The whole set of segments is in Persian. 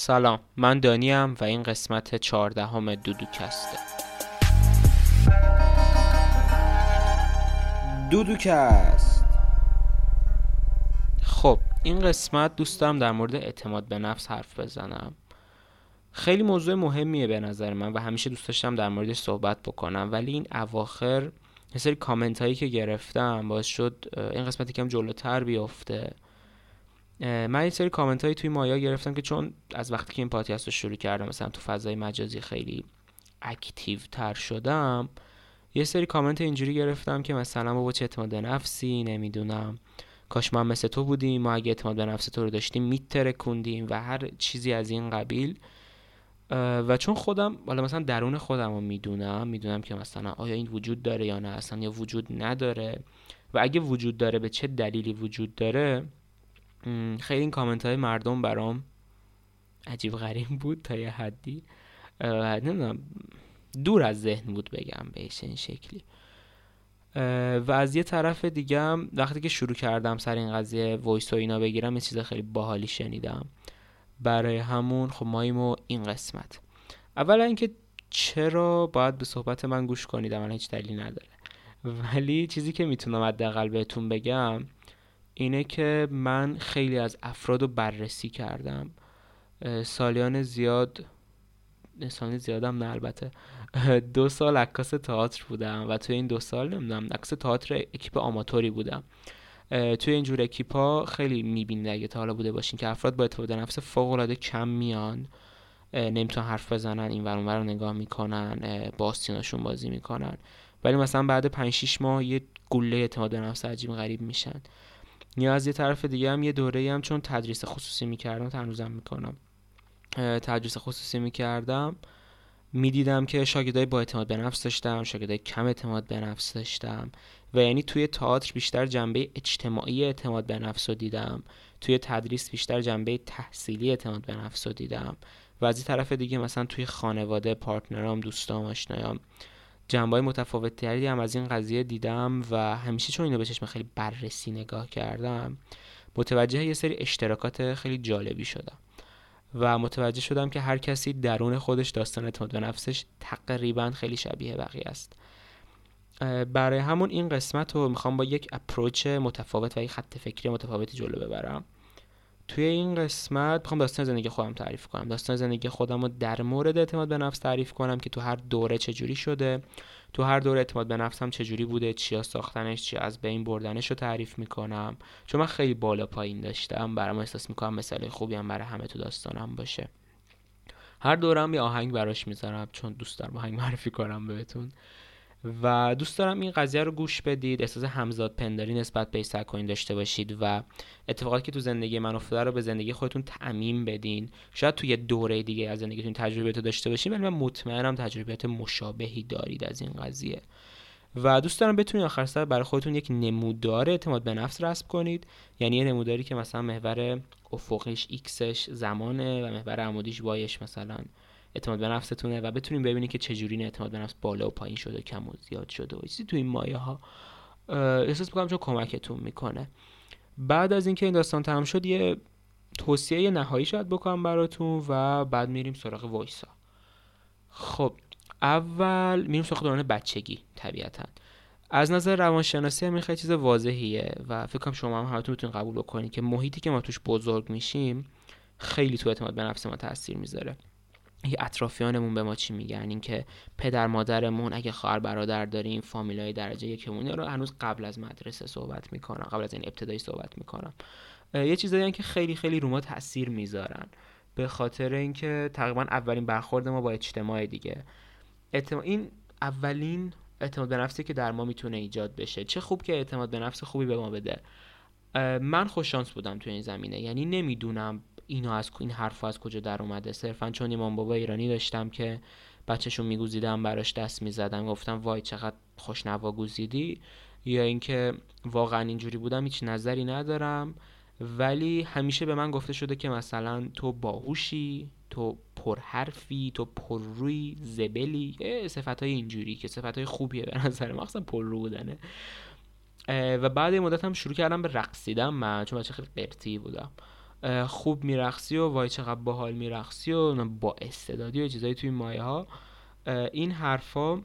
سلام من دانیم و این قسمت چهاردهم دودوکسته دودوکست خب این قسمت دوست دارم در مورد اعتماد به نفس حرف بزنم. خیلی موضوع مهمیه به نظر من و همیشه دوست داشتم در موردش صحبت بکنم ولی این اواخر یه سری کامنت هایی که گرفتم باعث شد این قسمتی کم جلوتر بیفته. من یه سری کامنت هایی توی مایا گرفتم که چون از وقتی که این پادکست رو شروع کردم مثلا تو فضای مجازی خیلی اکتیو تر شدم یه سری کامنت اینجوری گرفتم که مثلا بابا چه اعتماد نفسی نمی‌دونم. کاش ما مثل تو بودیم ما اگه اعتماد به نفس تو رو داشتیم میترکوندیم و هر چیزی از این قبیل. و چون خودم حالا مثلا درون خودم رو می‌دونم می‌دونم که مثلا آیا این وجود داره یا نه اصلا یا وجود نداره. و اگه وجود داره به چه دلیلی وجود داره؟ خیلی این کامنت های مردم برام عجیب غریب بود تا یه حدی. نمی‌دونم دور از ذهن بود بگم بهش این شکلی. و از یه طرف دیگه هم وقتی که شروع کردم سر این قضیه voice و اینا بگیرم یه چیز خیلی باحالی شنیدم. برای همون خب ماییم این قسمت. اولا اینکه چرا باید به صحبت من گوش کنید؟ من هیچ دلیلی نداره. ولی چیزی که می‌تونم حداقل بهتون بگم اینه که من خیلی از افراد رو بررسی کردم. سالیان زیاد سالیان زیادم نه البته. دو سال عکاس تئاتر بودم و توی این دو سال نمی‌دونم عکاس تئاتر اکیپ آماتوری بودم. توی اینجور اکیپا خیلی می‌بینید اگه تا حالا بوده باشین که افراد با اعتماد نفس فوق العاده کم میان. نمی‌تونن حرف بزنن این ور رو نگاه می‌کنن با آستیناشون بازی می‌کنن. ولی مثلا بعد 5 6 ماه یه گله اعتماد به نفس عجیب غریب میشن. یا از یه طرف دیگه هم یه دوره هم چون تدریس خصوصی می‌کردم هنوزم می‌کنم. تدریس خصوصی می‌کردم. می‌دیدم که شاگردای با اعتماد به نفس داشتم شاگردای کم اعتماد به نفس داشتم. و یعنی توی تئاتر بیشتر جنبه اجتماعی اعتماد به نفس رو دیدم. توی تدریس بیشتر جنبه تحصیلی اعتماد به نفس رو دیدم. و از این طرف دیگه مثلا توی خانواده پارتنرام دوستام آشنایام. جنبه متفاوت هم از این قضیه دیدم و همیشه چون اینو به چشم خیلی بررسی نگاه کردم متوجه یه سری اشتراکات خیلی جالبی شدم و متوجه شدم که هر کسی درون خودش داستان اعتماد به نفسش تقریبا خیلی شبیه بقیه است. برای همون این قسمت رو می‌خوام با یک اپروچ متفاوت و یک خط فکری متفاوتی جلو ببرم. توی این قسمت می‌خوام داستان زندگی خودم تعریف کنم. داستان زندگی خودم رو در مورد اعتماد به نفس تعریف کنم که تو هر دوره چجوری شده تو هر دوره اعتماد به نفسم چجوری بوده چیا ساختنش چی از بین بردنش رو تعریف می‌کنم. چون من خیلی بالا پایین داشتم برام احساس می‌کنم مثال خوبی هم برای همه تو داستانم باشه. هر دورم یه آهنگ براش می‌ذارم چون دوست دارم آهنگ معرفی کنم بهتون. و دوست دارم این قضیه رو گوش بدید احساس همزاد پنداری نسبت به سکوین داشته باشید و اتفاقاتی که تو زندگی من افتاده رو به زندگی خودتون تعمیم بدین. شاید توی دوره دیگه از زندگیتون تجربیات داشته باشین ولی من مطمئنم تجربیات مشابهی دارید از این قضیه. و دوست دارم بتونید آخر سر برای خودتون یک نمودار اعتماد به نفس رسم کنید. یعنی یه نموداری که مثلا محور افقش X ش زمانه و محور عمودیش Y ش مثلا. اعتماد به نفستونه و بتونیم ببینید که چجوری این اعتماد به نفس بالا و پایین شده کم و زیاد شده و چیزی تو این مایه ها احساس می‌کنم چون کمکتون می‌کنه. بعد از اینکه این داستان تمام شد یه توصیه نهایی شاید بکنم براتون و بعد میریم سراغ voice ا. خب اول میریم سراغ دوران بچگی طبیعتا. از نظر روانشناسی همین خیلی چیز واضحیه و فکر کنم شما هم همتون می‌تونید قبول بکنید که محیطی که ما توش بزرگ میشیم خیلی تو اعتماد به نفس ما تاثیر می‌ذاره. اطرافیانمون به ما چی میگن؟ اینکه پدر مادرمون اگه خواهر برادر داریم فامیلای درجه یکمون رو هنوز قبل از مدرسه صحبت می‌کنم قبل از این ابتدایی صحبت می‌کنم یه چیزایی که خیلی خیلی رو ما تاثیر می‌ذارن. به خاطر اینکه تقریبا اولین برخورد ما با اجتماع دیگه. این اولین اعتماد به نفسی که در ما می‌تونه ایجاد بشه. چه خوب که اعتماد به نفس خوبی به ما بده. من خوش شانس بودم تو این زمینه. یعنی نمی‌دونم اینو از این حرف از کجا در اومده؟ صرفا چون ایمان بابا ایرانی داشتم که بچهشون میگوزیدم براش دست می‌زدم گفتم وای چقدر خوشنوا گوزیدی. یا اینکه واقعا اینجوری بودم هیچ نظری ندارم. ولی همیشه به من گفته شده که مثلا تو باهوشی تو پرحرفی تو پرروی زبلی. صفت های اینجوری که صفت های خوبیه به نظر من اصلا پررو بودنه. و بعد این مدت هم شروع کردم به رقصیدن من چون بچه خیلی قرتی بودم. خوب میرقصی و وای چقدر باحال میرقصی و با استعدادی و چیزایی توی مایه ها. این حرفا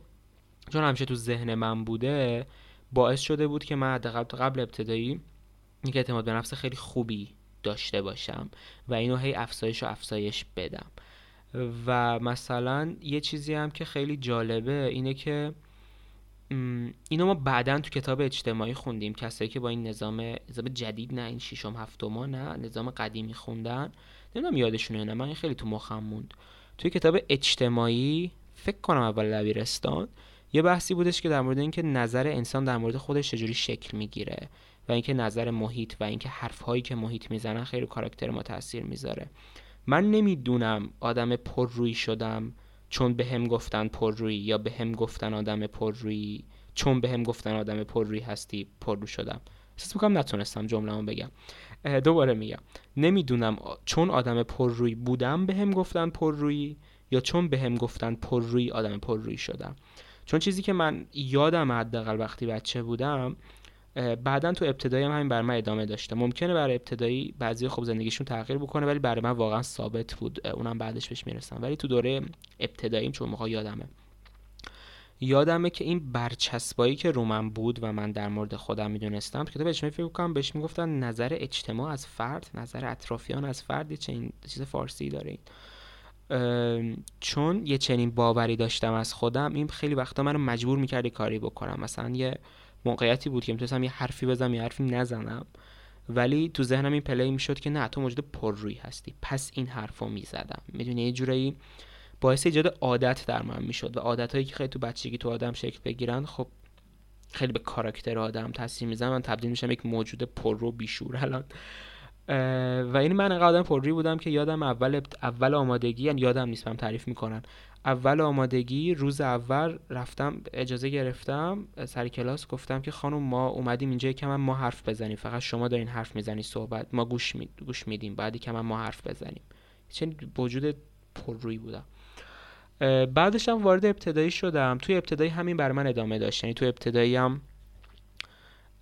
چون همیشه تو ذهن من بوده باعث شده بود که من قبل قبل ابتدایی یک اعتماد به نفس خیلی خوبی داشته باشم و اینو هی افزایش و افزایش بدم. و مثلا یه چیزی هم که خیلی جالبه اینه که اینو ما بعدا تو کتاب اجتماعی خوندیم. کسایی که با این نظام نظام جدید نه این ششم هفتم نه نظام قدیمی خوندن. نمی‌دونم یادشونه نه من خیلی تو مخم موند. توی کتاب اجتماعی فکر کنم اول دبیرستان یه بحثی بودش که در مورد اینکه نظر انسان در مورد خودش چجوری شکل می‌گیره و اینکه نظر محیط و اینکه حرفهایی که محیط می‌زنن خیلی کاراکتر ما تاثیر می‌ذاره. من نمی‌دونم آدم پررویی شدم چون به هم گفتن پررویی یا به هم گفتن آدم پررویی چون به هم گفتن آدم پررویی هستی پررو شدم. احساس می‌کنم نتونستم جمله بگم. دوباره میگم. نمی‌دونم چون آدم پررویی بودم به هم گفتن پررویی یا چون به هم گفتن پررویی آدم پررویی شدم. چون چیزی که من یادم حداقل وقتی بچه بودم بعدا تو ابتدایی هم همین بر من ادامه داشته. ممکنه برای ابتدایی بعضی خوب زندگیشون تغییر بکنه ولی برای من واقعا ثابت بود. اونم بعدش بهش می‌رسم. ولی تو دوره ابتداییم چون موقع یادمه. یادمه که این برچسبایی که رو من بود و من در مورد خودم می‌دونستم کتاب اجتماعی فکر کنم بهش می‌گفتن نظر اجتماع از فرد نظر اطرافیان از فرد. یه چنین چیز فارسی داره چون یه چنین باوری داشتم از خودم این خیلی وقتا منو مجبور می‌کرد کاری بکنم. مثلا یه موقعیتی بود که می‌تونستم یه حرفی بزنم یه حرفی نزنم. ولی تو ذهنم این پلی می‌شد که نه تو موجود پررویی هستی. پس این حرفو می‌زدم. می‌دونی یه جورایی باعث ایجاد عادت در من می‌شد و عادت هایی که خیلی تو بچگی تو آدم شکل بگیرن خب خیلی به کاراکتر آدم تاثیر می‌زنن من تبدیل میشم یک موجود پررو بیشور الان. و این من آدم پرری بودم که یادم اول اول آمادگی یعنی یادم نیست بهم تعریف می‌کنن اول آمادگی روز اول رفتم اجازه گرفتم سر کلاس گفتم که خانم ما اومدیم اینجا من ما حرف بزنیم. فقط شما دارین حرف می‌زنی صحبت ما گوش, می... گوش میدیم. بعدی من ما حرف بزنیم. چه وجود پررویی بودم. بعدش هم وارد ابتدایی شدم. توی ابتدایی همین بر من ادامه داشت. یعنی توی ابتدایی هم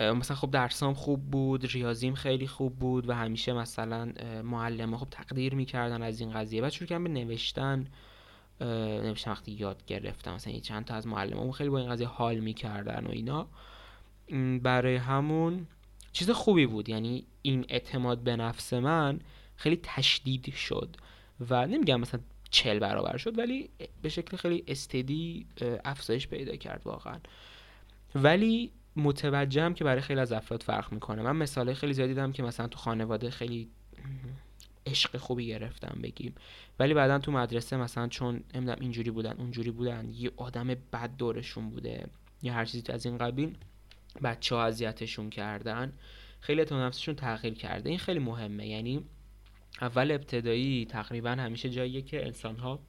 مثلا خب درسام خوب بود ریاضیم خیلی خوب بود و همیشه مثلا معلم خب تقدیر می‌کردن از این قضیه. بعد شروع کردم به نوشتن. نوشتم وقتی یاد گرفتم. مثلا چند تا از معلمامون خیلی با این قضیه حال می‌کردن و اینا. برای همون چیز خوبی بود. یعنی این اعتماد به نفس من خیلی تشدید شد و نمیگم مثلا چل برابر شد ولی به شکل خیلی استدی افزایش پیدا کرد واقعا. ولی متوجهم که برای خیلی از افراد فرق می‌کنه. من مثال خیلی زیادی دیدم که مثلا تو خانواده خیلی عشق خوبی گرفتم بگیم. ولی بعدا تو مدرسه مثلا چون نمی‌دونم اینجوری بودن اونجوری بودن یه آدم بد دورشون بوده یا هر چیزی از این قبیل بچه ها اذیتشون کردن خیلی اعتماد نفسشون تغییر کرده. این خیلی مهمه. یعنی اول ابتدایی تقریبا همیشه جاییه که انسان ها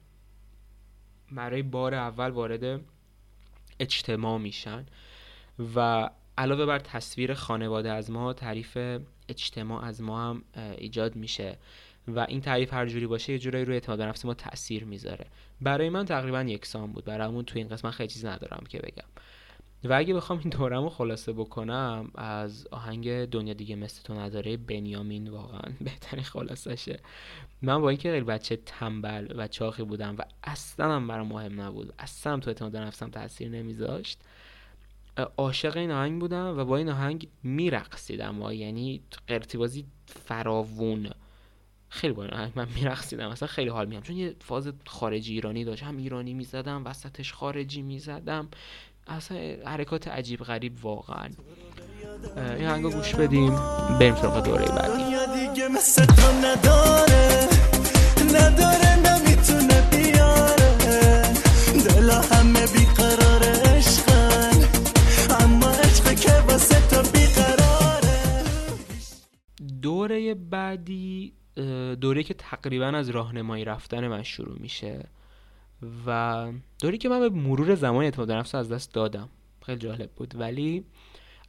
برای بار اول وارد اجتماع میشن. و علاوه بر تصویر خانواده از ما تعریف اجتماع از ما هم ایجاد میشه و این تعریف هر جوری باشه یه جورایی روی اعتماد به نفس ما تاثیر می‌ذاره. برای من تقریبا یکسان بود. برامون تو این قسمت خیلی چیز ندارم که بگم. و اگه بخوام این دورم رو خلاصه بکنم از آهنگ دنیا دیگه مثل تو نداره بنیامین واقعا بهترین خلاصشه من با اینکه خیلی بچه تنبل و چاقی بودم و اصلا هم برام مهم نبود. اصلا تو اعتماد نفسم تاثیر نمیذاشت. عاشق این آهنگ بودم و با این آهنگ میرقصیدم و یعنی قرتیبازی فراوون. خیلی با این آهنگ من میرقصیدم اصلا خیلی حال میام چون یه فاز خارجی ایرانی داشت هم ایرانی می‌زدم وسطش خارجی می‌زدم. اصلا حرکات عجیب غریب واقعا. این آهنگو گوش بدیم بریم سراغ دوره بعدی. نداره نمی‌تونه بیاره. دلا همه بیقراره. دوره بعدی دوره که تقریبا از راهنمایی رفتن من شروع میشه و دوره که من به مرور زمان اعتماد نفس از دست دادم. خیلی جالب بود. ولی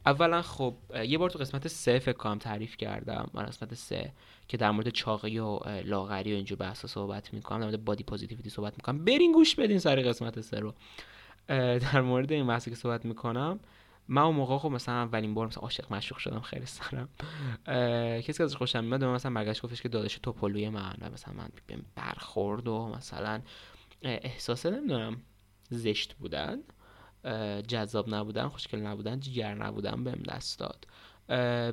اولا خب یه بار تو قسمت سه فکر کنم تعریف کردم. من قسمت سه که در مورد چاقی و لاغری و اینجور بحثا صحبت می‌کنم در مورد بادی پوزیتیویتی صحبت می‌کنم. برین گوش بدین سر قسمت سه رو. در مورد این بحثی که صحبت می‌کنم. من اون موقع خب مثلا اولین بار مثلا عاشق مشوق شدم خیلی سرم. کسی ازش خوشم میاد مثلا برگشت گفتش که داداش توپلوی من و مثلا من برخورد و مثلا احساس نمی‌دونم زشت بودن جذاب نبودن خوشگل نبودن جگر نبودن بهم دست داد.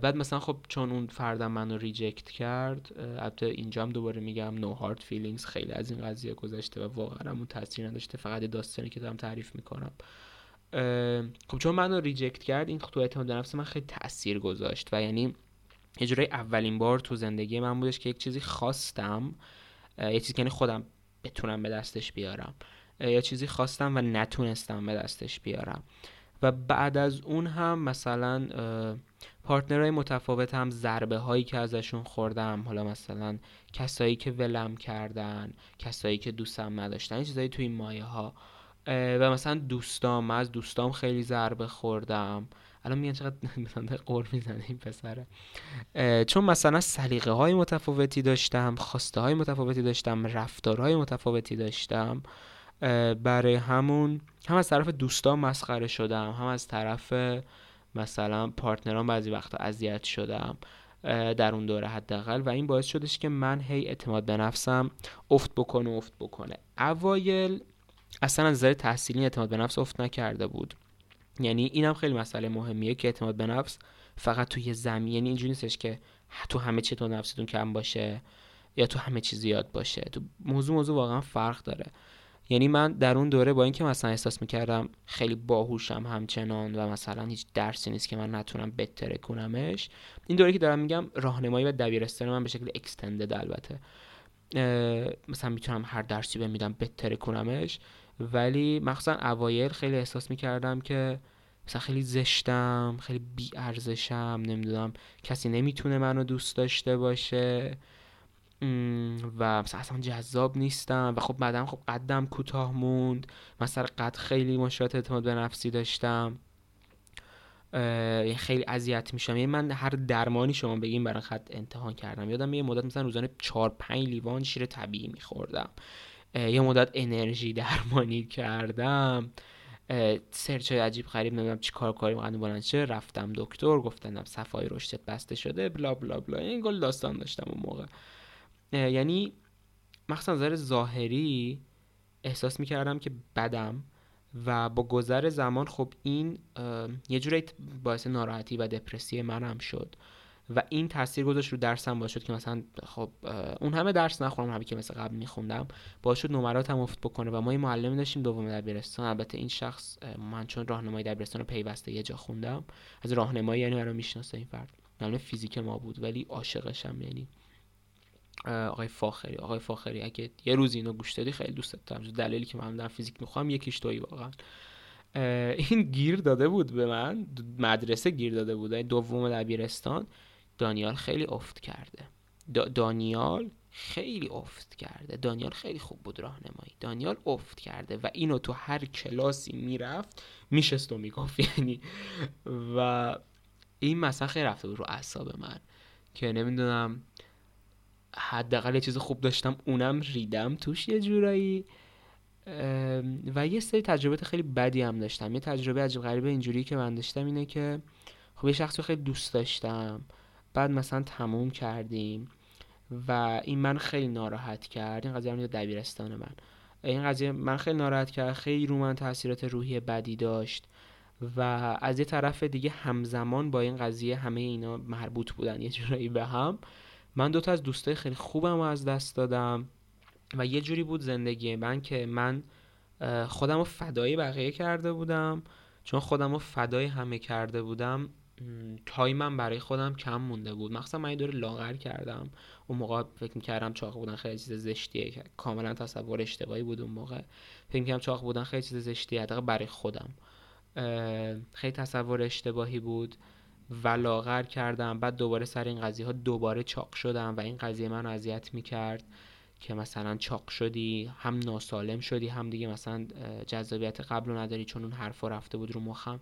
بعد مثلا خب چون اون فردم منو reject کرد البته اینجا هم دوباره میگم no hard feelings خیلی از این قضیه گذشته و واقعا اون تاثیر نداشته فقط داستانی که دارم تعریف می‌کنم. خب چون منو reject کرد این تو اعتماد نفس من خیلی تاثیر گذاشت و یعنی یه جورایی اولین بار تو زندگی من بودش که یک چیزی خواستم یه چیزی که یعنی خودم بتونم به دستش بیارم یا چیزی خواستم و نتونستم به دستش بیارم. و بعد از اون هم مثلا پارتنرهای متفاوت هم ضربه هایی که ازشون خوردم حالا مثلا کسایی که ولم کردن کسایی که دوستم نداشتن چیزایی توی این مایه ها و مثلا دوستام از دوستام خیلی ضربه خوردم. الان میگن چقدر مثلا قور می‌زنه این پسره. چون مثلا سلیقه های متفاوتی داشتم خواسته های متفاوتی داشتم رفتارهای متفاوتی داشتم. برای همون هم از طرف دوستان مسخره شدم هم از طرف مثلا پارتنران بعضی وقتا اذیت شدم در اون دوره حداقل. و این باعث شدش که من هی اعتماد به نفسم افت بکنه افت بکنه. اوایل اصلا از نظر تحصیلی اعتماد به نفس افت نکرده بود. یعنی اینم خیلی مسئله مهمیه که اعتماد به نفس فقط توی زمین یعنی اینجوری نیستش که تو همه چی تو نفستون کم باشه یا تو همه چی زیاد باشه. تو موضوع موضوع واقعا فرق داره. یعنی من در اون دوره با اینکه مثلا احساس می‌کردم خیلی باهوشم همچنان و مثلا هیچ درسی نیست که من نتونم بهتره کنمش این دوره که دارم میگم راهنمایی و دبیرستان من به شکل اکستندد البته. مثلا می‌تونم هر درسی بمیدم بهتره کنمش. ولی مخصوصا اوایل خیلی احساس می‌کردم که مثلا خیلی زشتم خیلی بی ارزشم نمی‌دونم کسی نمی‌تونه منو دوست داشته باشه. و مثلا اصلا جذاب نیستم. و خب بعدم خب قدم کوتاه موند. سر قد خیلی مشکلات اعتماد به نفسی داشتم. خیلی اذیت میشم یعنی من هر درمانی شما بگیم برای خط امتحان کردم. یادم یه مدت مثلا روزانه 4 5 لیوان شیر طبیعی میخوردم. یه مدت انرژی درمانی کردم. سرچ های عجیب غریب نمی‌دونم چی کار کاری مقدم بلند شه رفتم دکتر گفتن صفای رشدت بسته شده بلا بلا بلا این گل داستان داشتم اون موقع. یعنی مخصوصا نظر ظاهری احساس می‌کردم که بدم و با گذر زمان خب این یه جوری باعث ناراحتی و دپرسی منم شد. و این تاثیر گذاشت رو درسم باعث شد که مثلا خب اون همه درس نخورم همه که مثل قبل میخوندم باعث شد نمراتم افت بکنه و ما یه معلمی داشتیم دوم دبیرستان. البته این شخص من چون راهنمای دبیرستان رو پیوسته یه جا خوندم از راهنمایی یعنی منو می‌شناسه این فرد. معلم فیزیک ما بود ولی عاشقشم یعنی آقای فاخری. آقای فاخری اگه یه روز اینو گوش دادی خیلی دوست دارم. دلیلی که من در فیزیک می‌خوام یکیش تویی واقعا. این گیر داده بود به من مدرسه گیر داده بود. دوم دبیرستان. دانیال خیلی افت کرده. دانیال خیلی افت کرده. دانیال خیلی خوب بود راهنمایی. دانیال افت کرده و اینو تو هر کلاسی می‌رفت میشست و می‌گفت. یعنی و این مثلا خیلی رفته بود رو اعصاب من که نمی‌دونم حداقل یه چیز خوب داشتم اونم ریدم توش یه جورایی. و یه سری تجربه خیلی بدی هم داشتم. یه تجربه عجیب غریبه اینجوری که من داشتم اینه که خب یه شخص رو خیلی دوست داشتم. بعد مثلا تموم کردیم و این من خیلی ناراحت کرد. این قضیه دبیرستان من. این قضیه من خیلی ناراحت کرد خیلی رو من تاثیرات روحی بدی داشت و از یه طرف دیگه همزمان با این قضیه همه اینا مربوط بودن. یه جورایی به هم. من دوتا از دوستای خیلی خوبم از دست دادم و یه جوری بود زندگی من که من خودم رو فدای بقیه کرده بودم. چون خودم رو فدای همه کرده بودم. تایمم برای خودم کم مونده بود. مخصوصا من یه دور لاغر کردم. اون موقع فکر می‌کردم چاق بودن خیلی چیز زشتیه. کاملا تصور اشتباهی بود اون موقع. فکر می‌کردم چاق بودن خیلی چیز زشتیه حداقل برای خودم. خیلی تصور اشتباهی بود و لاغر کردم. بعد دوباره سر این قضیه ها دوباره چاق شدم و این قضیه من اذیت می‌کرد که مثلا چاق شدی هم ناسالم شدی هم دیگه مثلا جذابیت قبل رو نداری چون اون حرفا رفته بود رو مخم.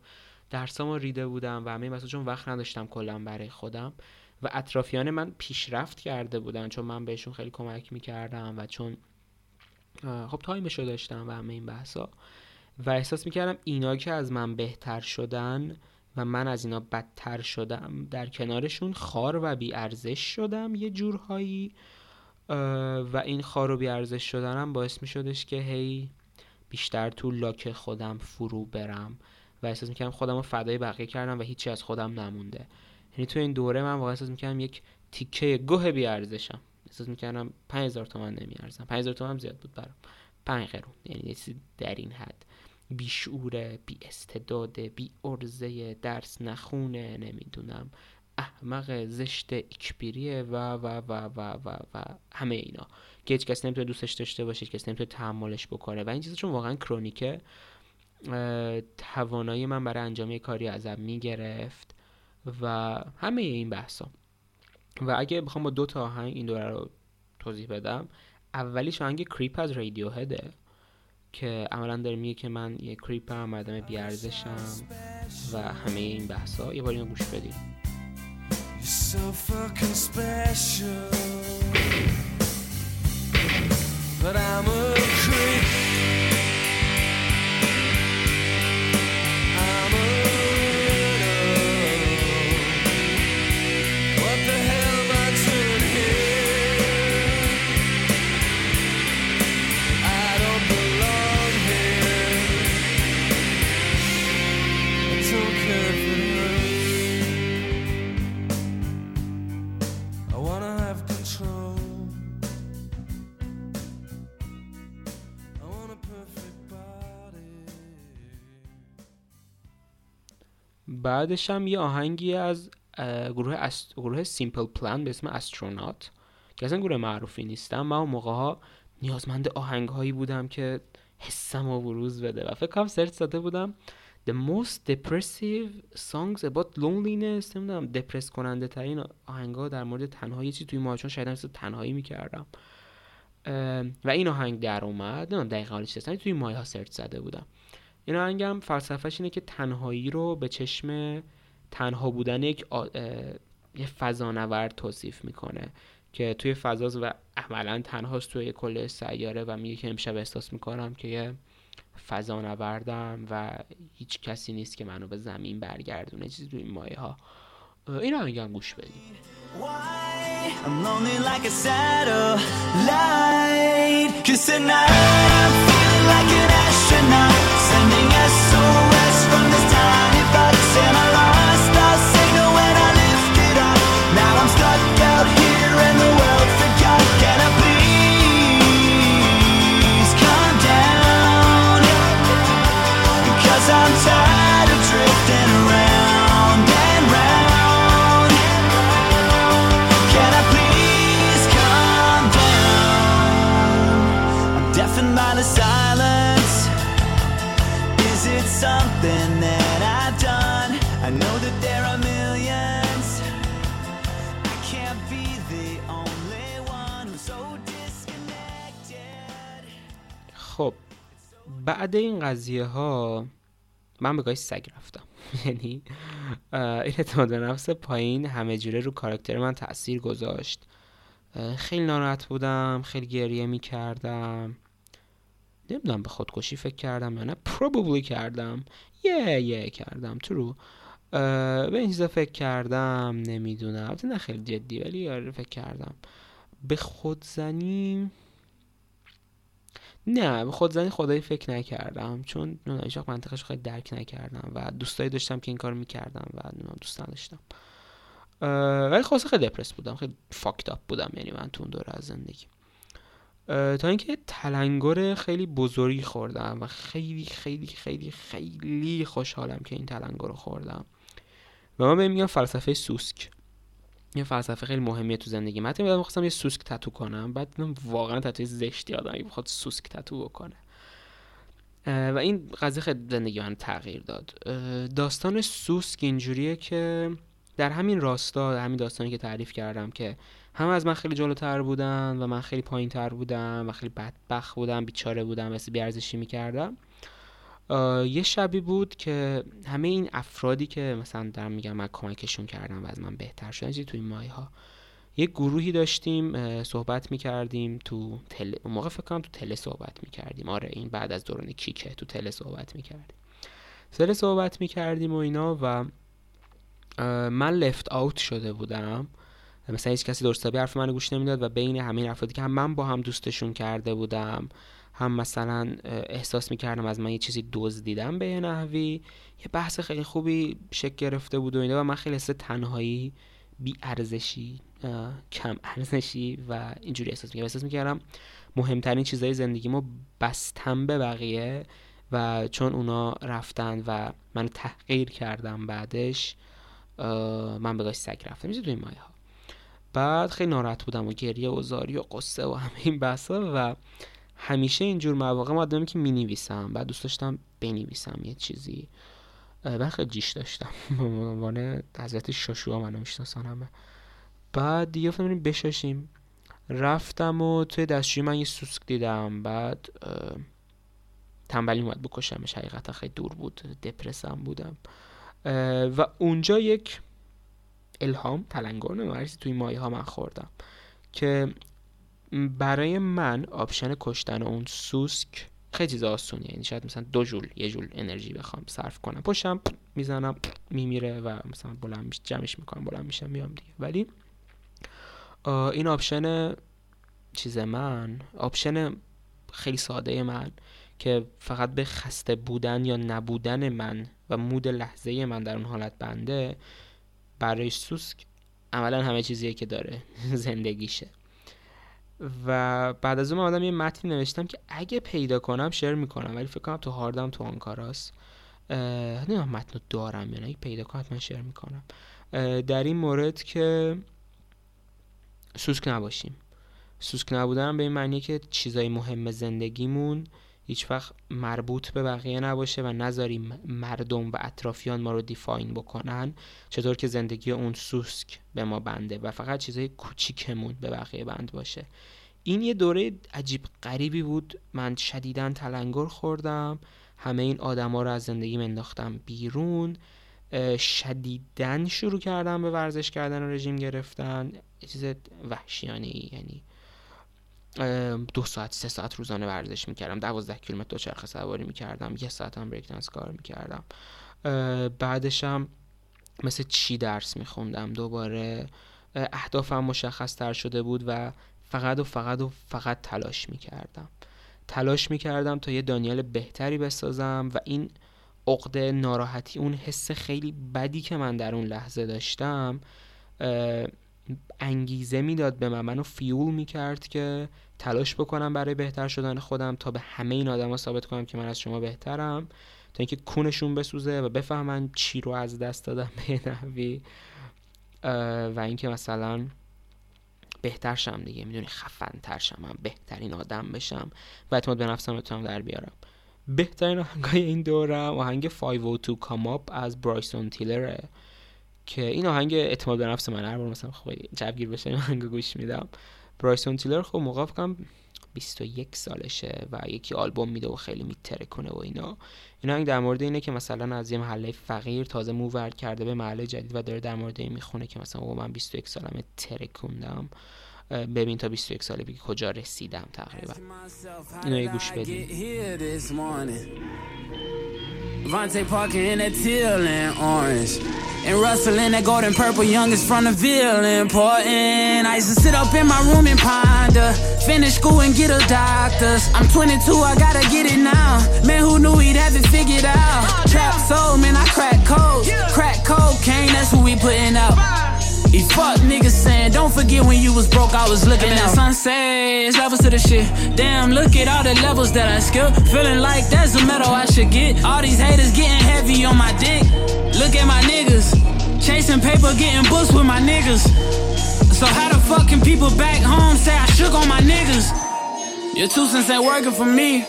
درسامو ریده بودم و همه مثلا چون وقت نداشتم کلا برای خودم. و اطرافیان من پیشرفت کرده بودن چون من بهشون خیلی کمک می‌کردم و چون خب تایمشو داشتم و همه این بحثا. و احساس می‌کردم اینا که از من بهتر شدن و من از اینا بدتر شدم در کنارشون خار و بیارزش شدم یه جورهایی. و این خار و بیارزش شدنم باعث می شدش که هی بیشتر تو لاک خودم فرو برم. و احساس می‌کردم خودم رو فدای بقیه کردم و هیچی از خودم نمونده. یعنی تو این دوره من واقعا احساس می‌کردم یک تیکه گوه بیارزشم. احساس می‌کردم 5000 تومن نمیارزم. 5000 تومن زیاد بود برام. 5 قرون. یعنی یه در این حد. بیشعوره بی استعداده بی ارزه درس نخونه نمی‌دونم. احمق زشت اکبریه و و و و و و همه اینا. که هیچ کس نمی‌تونه دوستش داشته باشه هیچ کس نمی‌تونه تحملش بکنه. و این چیزا چون واقعا کرونیکه توانایی من برای انجام کاری ازم می‌گرفت و همه این بحثا. و اگه بخوام با دو تا آهنگ این دوره رو توضیح بدم اولیش آهنگ کریپ از رادیو هده که عملا داره میگه که من یه کریپ هم آدم بیارزشم و همه این بحثا. یه بار اینو گوش بدید But I'm بعدش هم یه آهنگی از گروه است... گروه Simple Plan به اسم Astronaut که اصلا گروه معروفی نیستم من اون موقع ها نیازمند آهنگ هایی بودم که حسم و بروز بده و فکر کنم search زده بودم. The most depressive songs about loneliness نمی‌دونم depress کننده ترین آهنگ ها در مورد تنهایی. چی توی ماچون شاید مثل تنهایی می‌کردم. و این آهنگ در اومد. نمی‌دونم دقیقا حالش توی مایه ها search زده بودم. این آهنگم فلسفهش اینه که تنهایی رو به چشم تنها بودن یک آ... یه فضانورد توصیف می‌کنه که توی فضاست و عملا تنهاست توی کل سیاره و میگه که امشب احساس می‌کنم که یه فضانوردم و هیچ کسی نیست که منو به زمین برگردونه چیزی توی این مایه ها این آهنگ هم گوش بدیم tonight I'm Sending SOS from this tiny box. in our بعد این قضیه ها من به گاهی سگ رفتم. یعنی این اعتماد به نفس پایین همه جوره رو کاراکتر من تاثیر گذاشت. خیلی ناراحت بودم خیلی گریه می کردم نمی‌دونم به خودکشی فکر کردم یا نه. Probably کردم. یه یه کردم. ترو به این چیزا فکر کردم. نمی‌دونم. نه خیلی جدی ولی آره فکر کردم. به خودزنی نه به خودزنی خدایی فکر نکردم. چون هیچ منطقش خیلی درک نکردم و دوستایی داشتم که این کار می‌کردم و دوست نداشتم. ولی خلاصه خیلی دپرس بودم. خیلی فاکت اپ بودم. یعنی من تو اون دوره از زندگی. تا اینکه تلنگر خیلی بزرگی خوردم و خیلی خیلی خیلی خیلی خوشحالم که این تلنگر رو خوردم. و من بهم میگم فلسفه سوسک. یه فلسفه خیلی مهمیه تو زندگی. من می‌دونم خواستم یه سوسک تتو کنم بعد واقعا تتوی زشتی آدمی بخواد سوسک تتو بکنه. و این قضیه خیلی زندگی من تغییر داد. داستان سوسک اینجوریه که در همین راستا در همین داستانی که تعریف کردم که همه از من خیلی جلوتر بودن و من خیلی پایین تر بودم و خیلی بدبخت بودم بیچاره بودم مثل بیارزشی می‌کردم. یه شبی بود که همه این افرادی که مثلا در میگم من کمکشون کردم و از من بهتر شدن چیزی تو این مایه ها یه گروهی داشتیم صحبت می‌کردیم تو تل... موقع فکر کنم تو تله صحبت می‌کردیم. آره این بعد از دوران کیکه تو تله صحبت می‌کردیم. سر صحبت می‌کردیم و اینا و من لفت آوت شده بودم. مثلا هیچ کسی درست حرف منو گوش نمی‌داد و بین همین افرادی که هم من با هم دوستشون کرده بودم هم مثلا احساس می‌کردم از من یه چیزی دزدیدم به یه نحوی. یه بحث خیلی خوبی شکل گرفته بود و اینا و من خیلی حس تنهایی بی ارزشی کم ارزشی و اینجوری احساس می‌کردم. احساس می‌کردم مهمترین چیزهای زندگیمو بستم به بقیه و چون اونا رفتن و من تحقیر کردم بعدش من به سگ رفتم. میشه توی مایه ها بعد خیلی ناراحت بودم و گریه و زاری و قصه و همه این بحثا و همیشه اینجور مواقع ما که می نویسم بعد دوست داشتم بنویسم یه چیزی. بعد خیلی جیش داشتم. به عنوان حضرت شاشوها منو می‌شناسن همه بعد دیگه گفتم بشاشیم. رفتم و توی دستشویی من یه سوسک دیدم. بعد تنبلیم اومد بکشمش. حقیقتا خیلی دور بود. depress م بودم. و اونجا یک الهام تلنگر نمی‌دونم چی توی مایه ها من خوردم. که برای من option کشتن اون سوسک خیلی چیز آسونیه. یعنی شاید مثلا دو ژول یه ژول انرژی بخوام صرف کنم. پشتم می‌زنم میمیره و مثلا بلند میشه جمعش می‌کنم بلند میشم میام دیگه. ولی این option چیز من option خیلی ساده من که فقط به خسته بودن یا نبودن من و mood لحظه من در اون حالت بنده برای سوسک عملا همه چیزیه که داره. زندگیشه. و بعد از اون اومدم یه متنی نوشتم که اگه پیدا کنم share می‌کنم ولی فکر کنم تو هاردم تو آنکاراست نه متن دارم یعنی پیدا کنم من شیر می‌کنم. در این مورد که سوسک نباشیم. سوسک نبودن به این معنی که چیزای مهم زندگیمون هیچ وقت مربوط به بقیه نباشه و نذاریم مردم و اطرافیان ما رو دیفاین بکنن چطور که زندگی اون سوسک به ما بنده و فقط چیزای کوچیکمون به بقیه بند باشه. این یه دوره عجیب غریبی بود. من شدیدا تلنگر خوردم. همه این آدما رو از زندگی انداختم بیرون. شدیدن شروع کردم به ورزش کردن و رژیم گرفتن. چیز وحشیانه ای یعنی دو ساعت سه ساعت روزانه ورزش می‌کردم. دوازده کیلومتر دوچرخه سواری می‌کردم. یه ساعت هم بریک دنس کار می‌کردم. بعدشم مثل چی درس میخوندم؟ دوباره اهدافم مشخص تر شده بود و فقط و فقط و فقط تلاش می‌کردم. تلاش می‌کردم تا یه دانیال بهتری بسازم و این عقده ناراحتی اون حس خیلی بدی که من در اون لحظه داشتم انگیزه می‌داد به من. منو فیول می‌کرد که تلاش بکنم برای بهتر شدن خودم تا به همه این آدما ثابت کنم که من از شما بهترم. تا اینکه کونشون بسوزه و بفهمن چی رو از دست دادم به نحوی. و اینکه مثلا بهتر شم دیگه. می‌دونی خفن تر شم من بهترین آدم بشم. و اعتماد به نفسم بتونم در بیارم. بهترین آهنگای این دورم آهنگ 502 Come Up از برایسون تیلره. که این آهنگ اعتماد به نفس من هر بار مثلا خب جبگیر بشه این آهنگ گوش میدم. برایسون تیلر خب موقع فکرم 21 سالشه و یکی آلبوم میده و خیلی میتره کنه و اینا. این آهنگ در مورد اینه که مثلا از یه محله فقیر تازه موورد کرده به محله جدید و داره در مورد این می‌خونه که مثلا او من 21 سالم ترکوندم. ببین تا 21 سالگی کجا رسیدم تقریبا. اینو یه گوش بدیم Vontae Parker in that teal and orange. And Russell in that golden purple, youngest from the Ville, important. I used to sit up in my room and ponder. Finish school and get a doctor's. I'm 22, I gotta get it now. Man, who knew he'd have it figured out? Trap soul, man, I crack cold. Crack cocaine, that's what we putting out. These fuck niggas saying, don't forget when you was broke, I was looking at sunset, levels to the shit. Damn, look at all the levels that I skill. Feeling like that's the medal I should get. All these haters getting heavy on my dick. Look at my niggas. Chasing paper, getting books with my niggas. So how the fuck can people back home say I shook on my niggas? Your two cents ain't working for me.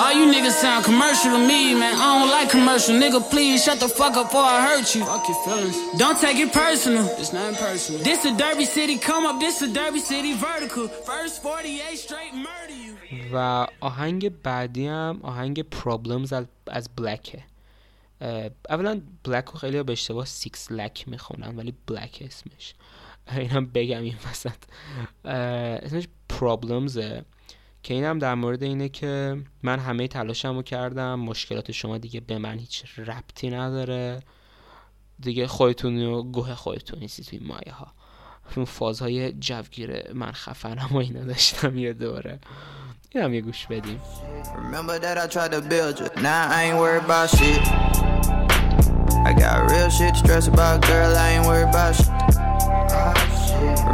All you niggas sound commercial to me, man. I don't like commercial, nigga. Please shut the fuck up before I hurt you. Fuck your feelings. Don't take it personal. It's not personal. This a Derby City come up. This a Derby City vertical. First 48 straight murder you. و آهنگ بعدی هم آهنگ Problems از بلکه اولا بلک رو خیلی به اشتباه سیکس لک میخونن ولی بلک اسمش اینم بگم این وسط اسمش Problems که اینم در مورد اینه که من همه تلاشمو کردم. مشکلات شما دیگه به من هیچ ربطی نداره. دیگه خودتون و گوه خودتون نیستی توی مایه ها. اون فازهای جوگیر من خفنم و اینا داشتم یه دوره. این هم یه گوش بدیم. Remember that I tried to build you. Now I ain't worried about shit. I got real shit to stress about Girl I ain't worried about shit.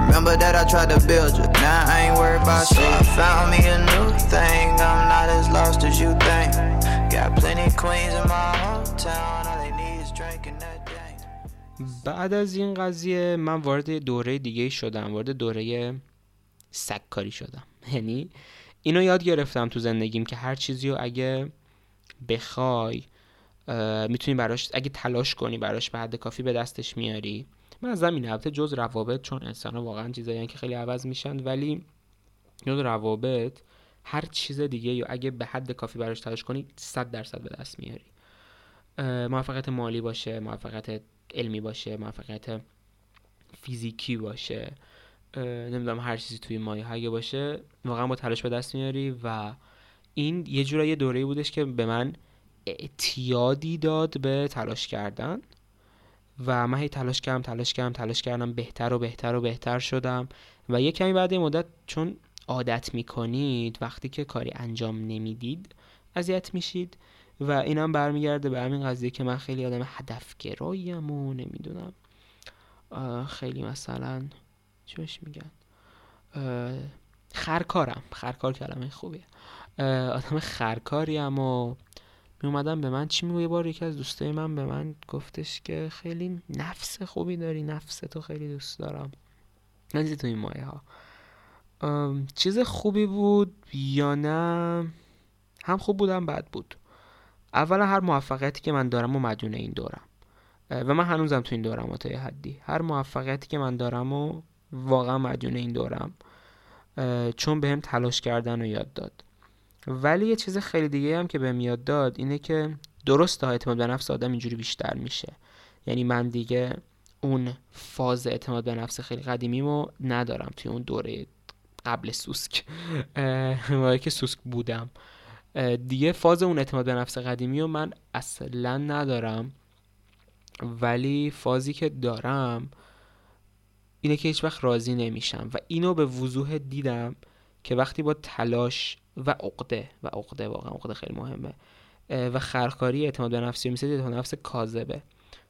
Remember that I tried to build you. Now I worried about shit I found me a new thing. I'm not as lost as you think. Got plenty queens in my hometown. All they need is drinking that بعد از این قضیه من وارد دوره دیگه شدم. وارد دوره سگکاری شدم. یعنی اینو یاد گرفتم تو زندگیم که هر چیزی رو اگه بخوای می‌تونی براش اگه تلاش کنی براش به حد کافی به دستش میاری. من از زمین البته جز روابط چون انسان ها واقعا چیزایی که خیلی عوض میشن ولی جز روابط هر چیز دیگه یا اگه به حد کافی براش تلاش کنی 100 درصد به دست میاری. موفقیت مالی باشه موفقیت علمی باشه موفقیت فیزیکی باشه نمی‌دونم هر چیزی توی مایه باشه واقعا با تلاش به دست میاری و این یه جورایی دوره بودش که به من اعتیادی داد به تلاش کردن و من هی تلاش کردم تلاش کردم تلاش کردم بهتر و بهتر و بهتر شدم و یه کمی بعد مدت چون عادت می‌کنید وقتی که کاری انجام نمی‌دید اذیت میشید. و اینم برمیگرده به همین قضیه که من خیلی آدم هدفگراییم و نمی‌دونم. خیلی مثلا چوش میگن؟ خرکارم. خرکار کلمه خوبیه. آدم خرکاریم و می اومدم به من چی میگه یه بار یکی از دوستای من به من گفتش که خیلی نفس خوبی داری نفس تو خیلی دوست دارم. نزی تو این مایه ها چیز خوبی بود یا نه؟ هم خوب بودم بد بود. اولا هر موفقیتی که من دارم و مدیون این دورم. و من هنوزم تو این دورم تا یه حدی. هر موفقیتی که من دارم و واقعا مدیون این دورم چون بهم تلاش کردن رو یاد داد. ولی یه چیز خیلی دیگه هم که بهم یاد داد اینه که درست اعتماد به نفس آدم اینجوری بیشتر میشه. یعنی من دیگه اون فاز اعتماد به نفس خیلی قدیمیمو ندارم توی اون دوره قبل سوسک. که سوسک بودم. دیگه فاز اون اعتماد به نفس قدیمی رو من اصلا ندارم. ولی فازی که دارم اینه که هیچ وقت راضی نمیشم و اینو به وضوح دیدم که وقتی با تلاش و عقده و عقده واقعا عقده خیلی مهمه و خرکاری اعتماد به نفسی میسه اعتماد نفس کاذبه.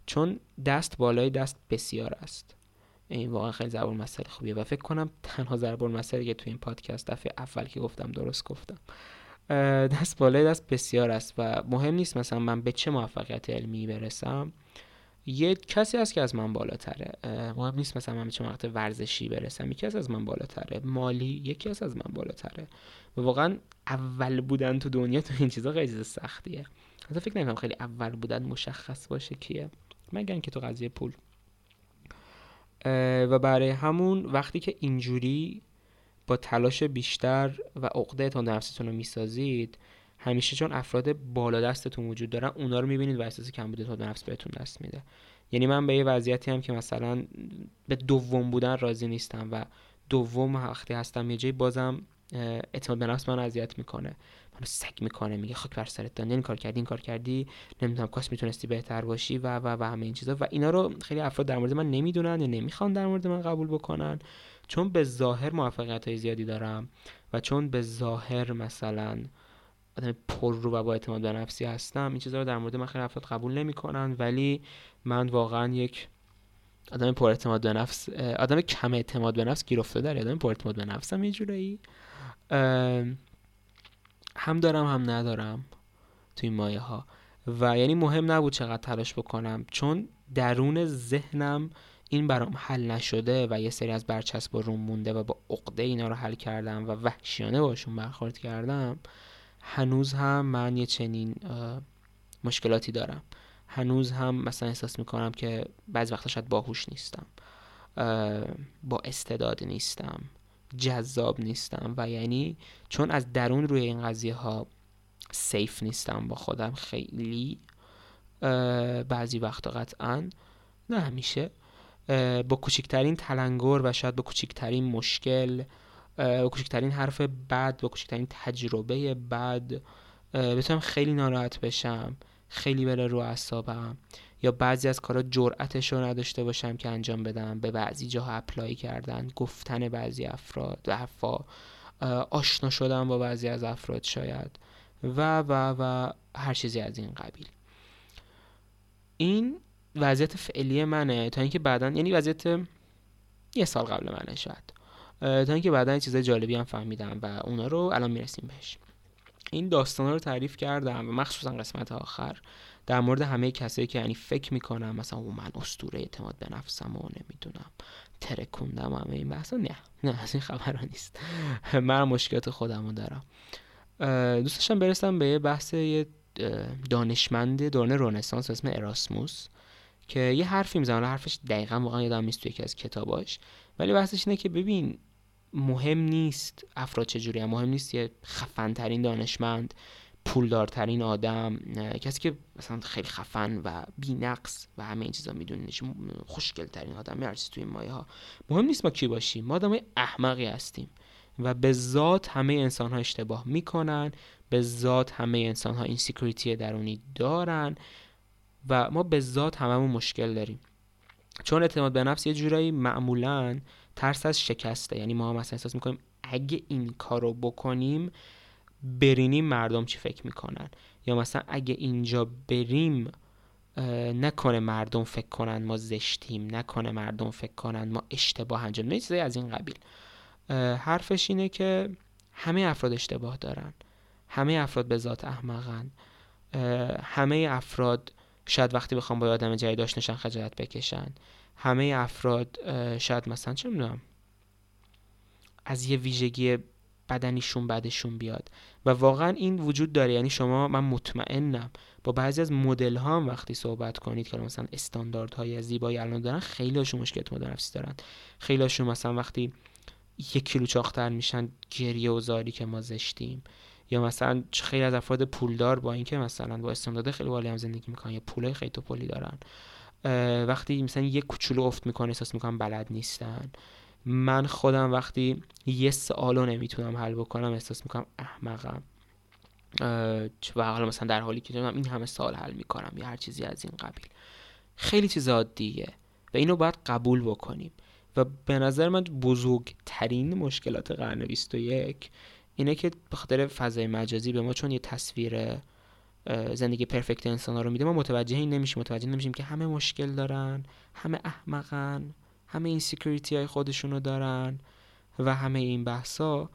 چون دست بالای دست بسیار است. این واقعا خیلی زبان مسئله خوبیه و فکر کنم تنها زبان مسئله که تو این پادکست دفعه اول که گفتم درست گفتم. دست بالای دست بسیار است و مهم نیست مثلا من به چه موفقیت علمی برسم. یه کسی هست که از من بالاتره. مهم نیست مثلا من به چه موقع ورزشی برسم. یکی از من بالاتره. مالی یکی از من بالاتره. و واقعا اول بودن تو دنیا تو این چیزا خیلی سختیه. حتی فکر نکنم خیلی اول بودن مشخص باشه کیه. مگر که تو قضیه پول. و برای همون وقتی که اینجوری با تلاش بیشتر و عقده تان نفستون رو می‌سازید همیشه چون افراد بالا دستتون وجود دارن اونا رو می‌بینید و احساس کمبود تا نفس بهتون دست میده. یعنی من به یه وضعیتی هم که مثلا به دوم بودن راضی نیستم و دوم وقتی هستم یه جایی بازم اعتماد به نفس من اذیت می‌کنه. منو سگ می‌کنه میگه خاک بر سرت این کار کردی این کار کردی نمی‌دونم کاش می‌تونستی بهتر باشی و و و همه این چیزا. و اینا رو خیلی افراد در مورد من نمی‌دونن یا نمی‌خوان در مورد من قبول بکنن. چون به ظاهر موفقیت های زیادی دارم و چون به ظاهر مثلا آدم پر رو و با اعتماد به نفسی هستم این چیزها رو در مورد من خیلی افراد قبول نمی‌کنن. ولی من واقعا یک آدم پر اعتماد به نفس آدم کم اعتماد به نفس گیر افتاده آدم پر اعتماد به نفسم یه جورایی. هم دارم هم ندارم توی مایه ها و یعنی مهم نبود چقدر تلاش بکنم چون درون ذهنم این برام حل نشده و یه سری از برچسب روم مونده و با عقده اینا رو حل کردم و وحشیانه باشون برخورد کردم هنوز هم من یه چنین مشکلاتی دارم. هنوز هم مثلا احساس می‌کنم که بعضی وقتا شاید باهوش نیستم با استعداد نیستم. جذاب نیستم و یعنی چون از درون روی این قضیه ها سیف نیستم با خودم خیلی بعضی وقتا قطعا. نه همیشه. با کوچکترین تلنگر و شاید با کوچکترین مشکل با کوچکترین حرف بد با کوچکترین تجربه بد بتونم خیلی ناراحت بشم خیلی بره رو اعصابم. یا بعضی از کارا جرأتش رو نداشته باشم که انجام بدم به بعضی جاها اپلای کردن گفتن بعضی افراد حرفا آشنا شدم با بعضی از افراد شاید. و و و هر چیزی از این قبیل. این وضعیت فعلی منه تا اینکه بعدا یعنی وضعیت یه سال قبل منه شاید. تا اینکه بعدا چیزای جالبی هم فهمیدم و اونا رو الان می‌رسیم بهش. این داستان رو تعریف کردم و مخصوصا قسمت آخر. در مورد همه کسایی که یعنی فکر می‌کنم مثلا او من استوره اعتماد به نفسم و نمی‌دونم ترکوندم همه این بحثا نه نه از این خبرها نیست. من مشکلات خودم رو دارم دوست داشتم به بحث یه دانشمند دوران رونسانس اسم اراسموس که یه حرفی می‌زنه. حرفش دقیقا واقعا یادم نیست تو یکی از کتاباش. ولی بحثش اینه که ببین مهم نیست افراد چجوری هم. مهم نیست یه خفن ترین دانشمند پولدارترین آدم کسی که مثلا خیلی خفن و بینقص و همه این چیزا میدونیش خوشگل ترین آدم هر توی این مایه ها. مهم نیست ما کی باشیم ما آدم احمقی هستیم و به ذات همه انسان ها اشتباه می‌کنن به ذات همه انسان ها insecurity درونی دارن و ما به ذات هممون مشکل داریم. چون اعتماد به نفس یه جورایی معمولا ترس از شکسته یعنی ما هم احساس می‌کنیم اگه این کارو بکنیم برینیم مردم چی فکر می‌کنن؟ یا مثلا اگه اینجا بریم نکنه مردم فکر کنن ما زشتیم نکنه مردم فکر کنن ما اشتباه انجام نه چیزایی از این قبیل. حرفش اینه که همه افراد اشتباه دارن. همه افراد به ذات احمقن. همه افراد شاید وقتی بخوام با آدم جدید آشناشن خجالت بکشن. همه افراد شاید مثلا چه می‌دونم از یه ویژگی بدنیشون بعدشون بیاد. و واقعا این وجود داره. یعنی شما من مطمئنم با بعضی از مدل ها هم وقتی صحبت کنید که مثلا استانداردهای زیبایی الان دارن خیلی هاشون مشکل اعتماد دارن. خیلی هاشون مثلا وقتی یک کیلو چاختر میشن گریه و زاری که ما زشتیم. یا مثلا خیلی از افراد پولدار با اینکه مثلا با استاندارد خیلی والی هم زندگی می‌کنن یا پولای خیلی تو پولی دارن وقتی مثلا یک کوچولو افت می‌کنه احساس می‌کنن بلد نیستن. من خودم وقتی یه سوالو نمی‌تونم حل بکنم احساس می‌کنم احمقم. و حالا مثلا در حالی که این همه سال حل می‌کنم یا هر چیزی از این قبیل. خیلی چیز عادیه و اینو باید قبول بکنیم. و به نظر من بزرگترین مشکلات قرن 21 اینه که به خاطر فضای مجازی به ما چون یه تصویر زندگی perfect انسان ها رو میده ما متوجه این نمیشیم. متوجه نمیشیم که همه مشکل دارن همه احمقن. همه insecurity های خودشونو دارن و همه این بحثا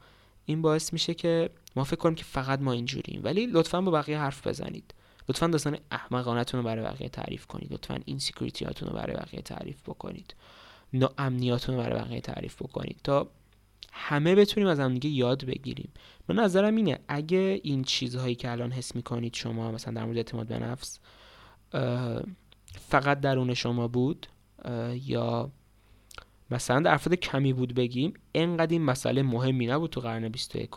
این باعث میشه که ما فکر کنیم که فقط ما اینجوریم. ولی لطفا با بقیه حرف بزنید. لطفا داستان احمقانتون رو برای بقیه تعریف کنید. لطفا این هاتون رو برای بقیه تعریف بکنید. ناامنیاتون رو برای بقیه تعریف بکنید. تا همه بتونیم از همدیگه یاد بگیریم. من نظرم اینه اگه این چیزهایی که الان حس می‌کنید شما مثلا در مورد اعتماد به نفس فقط درون شما بود یا مثلا در افراد کمی بود بگیم انقدر این مسئله مهمی نبود تو قرن 21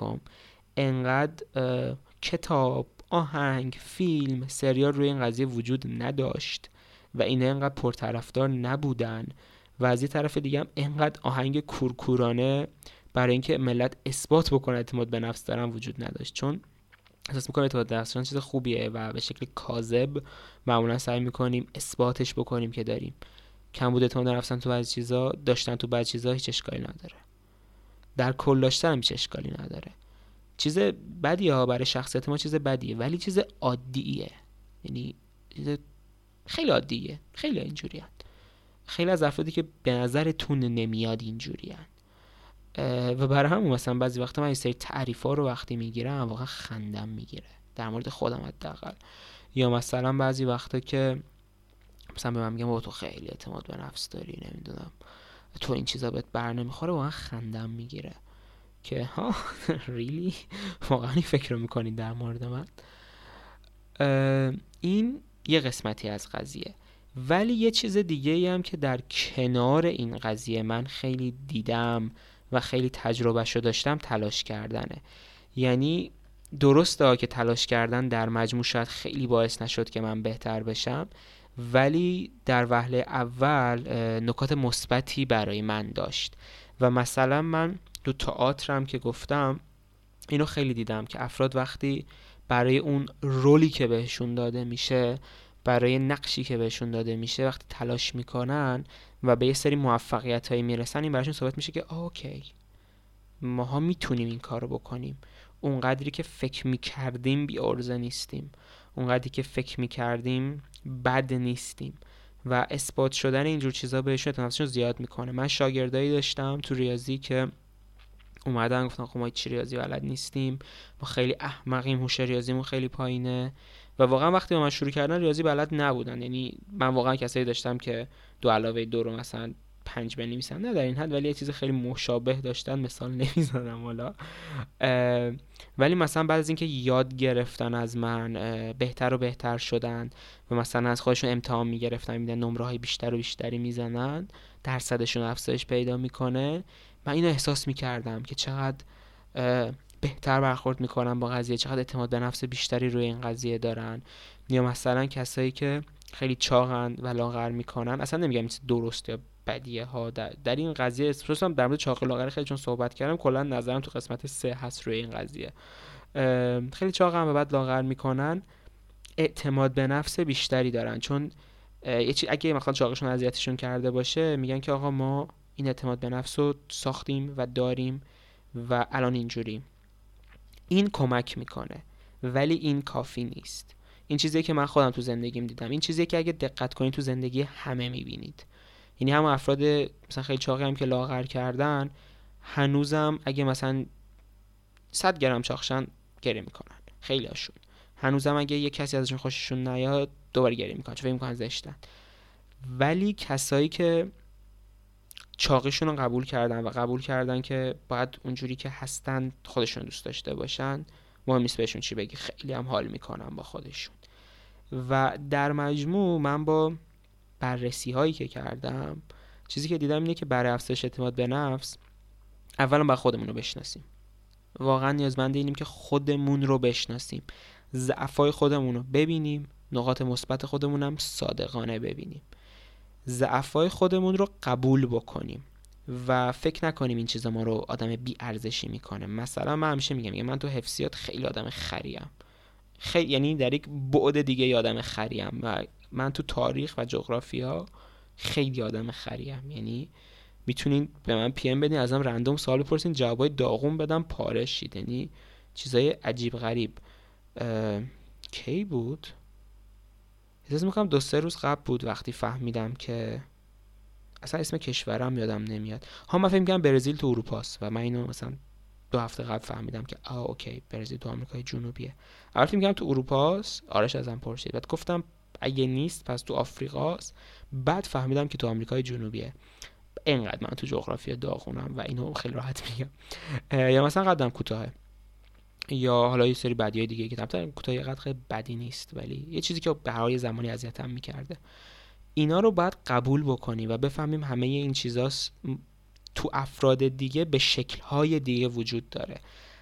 انقدر کتاب آهنگ فیلم سریال روی این قضیه وجود نداشت و این انقدر پرطرفدار نبودن. و از یه طرف دیگه هم انقدر آهنگ کورکورانه برای اینکه ملت اثبات بکنه اعتماد به نفس دارن وجود نداشت. چون احساس می‌کنم اعتماد به نفس چیز خوبیه و به شکل کاذب معمولا سعی می‌کنیم اثباتش بکنیم که داریم. کم بود اعتماد نفسن تو بعضی چیزا داشتن تو بعضی چیزا هیچ اشکالی نداره. در کل داشتن هم هیچ اشکالی نداره. چیز بدیه ها برای شخصیت ما چیز بدیه ولی چیز عادیه. یعنی چیز خیلی عادیه. خیلی اینجوری خیلی از افرادی که به نظرتون نمیاد اینجوری و برای همون مثلا بعضی وقتا من این سری تعریف ها رو وقتی می‌گیرم واقعا خندم می‌گیره. در مورد خودم حداقل. یا مثلا بعضی وقتا که مثلا به من میگم تو خیلی اعتماد به نفس داری نمی‌دونم. تو این چیزا بهت بر نمی‌خوره واقعا خندم می‌گیره. که ها ریلی؟ واقعا این فکر رو می‌کنین در مورد من؟ این یه قسمتی از قضیه. ولی یه چیز دیگه هم که در کنار این قضیه من خیلی دیدم و خیلی تجربهش رو داشتم تلاش کردنه. یعنی درسته که تلاش کردن در مجموع شاید خیلی باعث نشد که من بهتر بشم. ولی در وهله اول نکات مثبتی برای من داشت. و مثلا من تو تئاتر هم که گفتم اینو خیلی دیدم که افراد وقتی برای اون رولی که بهشون داده میشه برای نقشی که بهشون داده میشه وقتی تلاش می‌کنن و به یه سری موفقیت هایی می‌رسن این براشون ثابت میشه که اوکی ماها می‌تونیم این کارو بکنیم. اونقدری که فکر می‌کردیم بی ارزه نیستیم. اونقدری که فکر می‌کردیم بد نیستیم. و اثبات شدن اینجور چیزا بهشون اعتمادشون زیاد می‌کنه. من شاگردایی داشتم تو ریاضی که اومدن گفتن خب ما چی ریاضی بلد نیستیم. ما خیلی احمقیم هوش ریاضیمون خیلی پایینه. و واقعا وقتی با من شروع کردن ریاضی بلد نبودن. یعنی من واقعا کسایی داشتم که دو علاوه دو رو مثلا پنج بنویسن نه در این حد ولی یه چیز خیلی مشابه داشتن مثال نمی‌زنم حالا. ولی مثلا بعد از اینکه یاد گرفتن از من بهتر و بهتر شدن و مثلا از خودشون امتحان می‌گرفتن میدن نمره های بیشتر و بیشتری می‌زنن درصدشون افزایش پیدا می‌کنه. من اینو احساس می‌کردم که چقدر بهتر برخورد می‌کنن با قضیه چقدر اعتماد به نفس بیشتری روی این قضیه دارن. یا مثلا کسایی که خیلی چاقن و لاغر می‌کنن اصلا نمیگم درست یا بدیه ها. در, در این قضیه خصوصا در مورد چاق لاغر خیلی چون صحبت کردم کلا نظرم تو قسمت سه هست روی این قضیه. خیلی چاقن و بعد لاغر می‌کنن. اعتماد به نفس بیشتری دارن. چون اگه مثلا چاقشون اذیتشون کرده باشه میگن که آقا ما این اعتماد به نفس رو ساختیم و داریم و الان اینجوریم. این کمک می‌کنه ولی این کافی نیست. این چیزی که من خودم تو زندگیم دیدم. این چیزی که اگه دقت کنید تو زندگی همه می‌بینید. یعنی هم افراد مثلا خیلی چاقی هم که لاغر کردن هنوزم اگه مثلا 100 گرم چاقشن گریه می‌کنن. خیلی هاشون. هنوزم اگه یه کسی ازشون خوششون نیاد دوباره گریه می‌کنن چون فکر می‌کنن زشتن. ولی کسایی که چاقیشون رو قبول کردن و قبول کردن که باید اونجوری که هستن خودشون دوست داشته باشن مهم نیست بهشون چی بگی. خیلی هم حال می‌کنن با خودشون. و در مجموع من با بررسی هایی که کردم چیزی که دیدم اینه که برای افزایش اعتماد به نفس اولا با خودمون رو بشناسیم. واقعا نیازمند اینیم که خودمون رو بشناسیم. ضعفای خودمون رو ببینیم نقاط مثبت خودمون هم صادقانه ببینیم. ضعفای خودمون رو قبول بکنیم و فکر نکنیم این چیزا ما رو آدم بی ارزشی می‌کنه. مثلا من همیشه میگم میگم من تو حفظیات خیلی آدم خریم. خیلی یعنی در یک بعد دیگه آدم خریم و من تو تاریخ و جغرافیا خیلی آدم خریم. یعنی می‌تونین به من پی ام بدین ازم رندوم سوال بپرسین جوابای داغون بدم پارشید یعنی چیزای عجیب غریب. کی بود؟ احساس می‌کنم دو سه روز قبل بود وقتی فهمیدم که اصلا اسم کشورم یادم نمیاد. ها من فکر می‌کنم برزیل تو اروپاست و من اینو مثلا دو هفته قبل فهمیدم که آه اوکی برزیل تو آمریکای جنوبیه. اول فکر تو اروپاست آرش ازم پرسید. بعد گفتم اگه نیست پس تو آفریقاست بعد فهمیدم که تو آمریکای جنوبیه. اینقدر من تو جغرافیا داغونم و اینو خیلی راحت میگم. یا مثلا قدم کوتاهه. یا حالا یه سری بدی های دیگه که طبعا کوتاه قدر بدی نیست ولی یه چیزی که به هر زمانی اذیتم می‌کرده. اینا رو باید قبول بکنیم و بفهمیم همه این چیزا تو افراد دیگه به شکلهای دیگه وجود داره.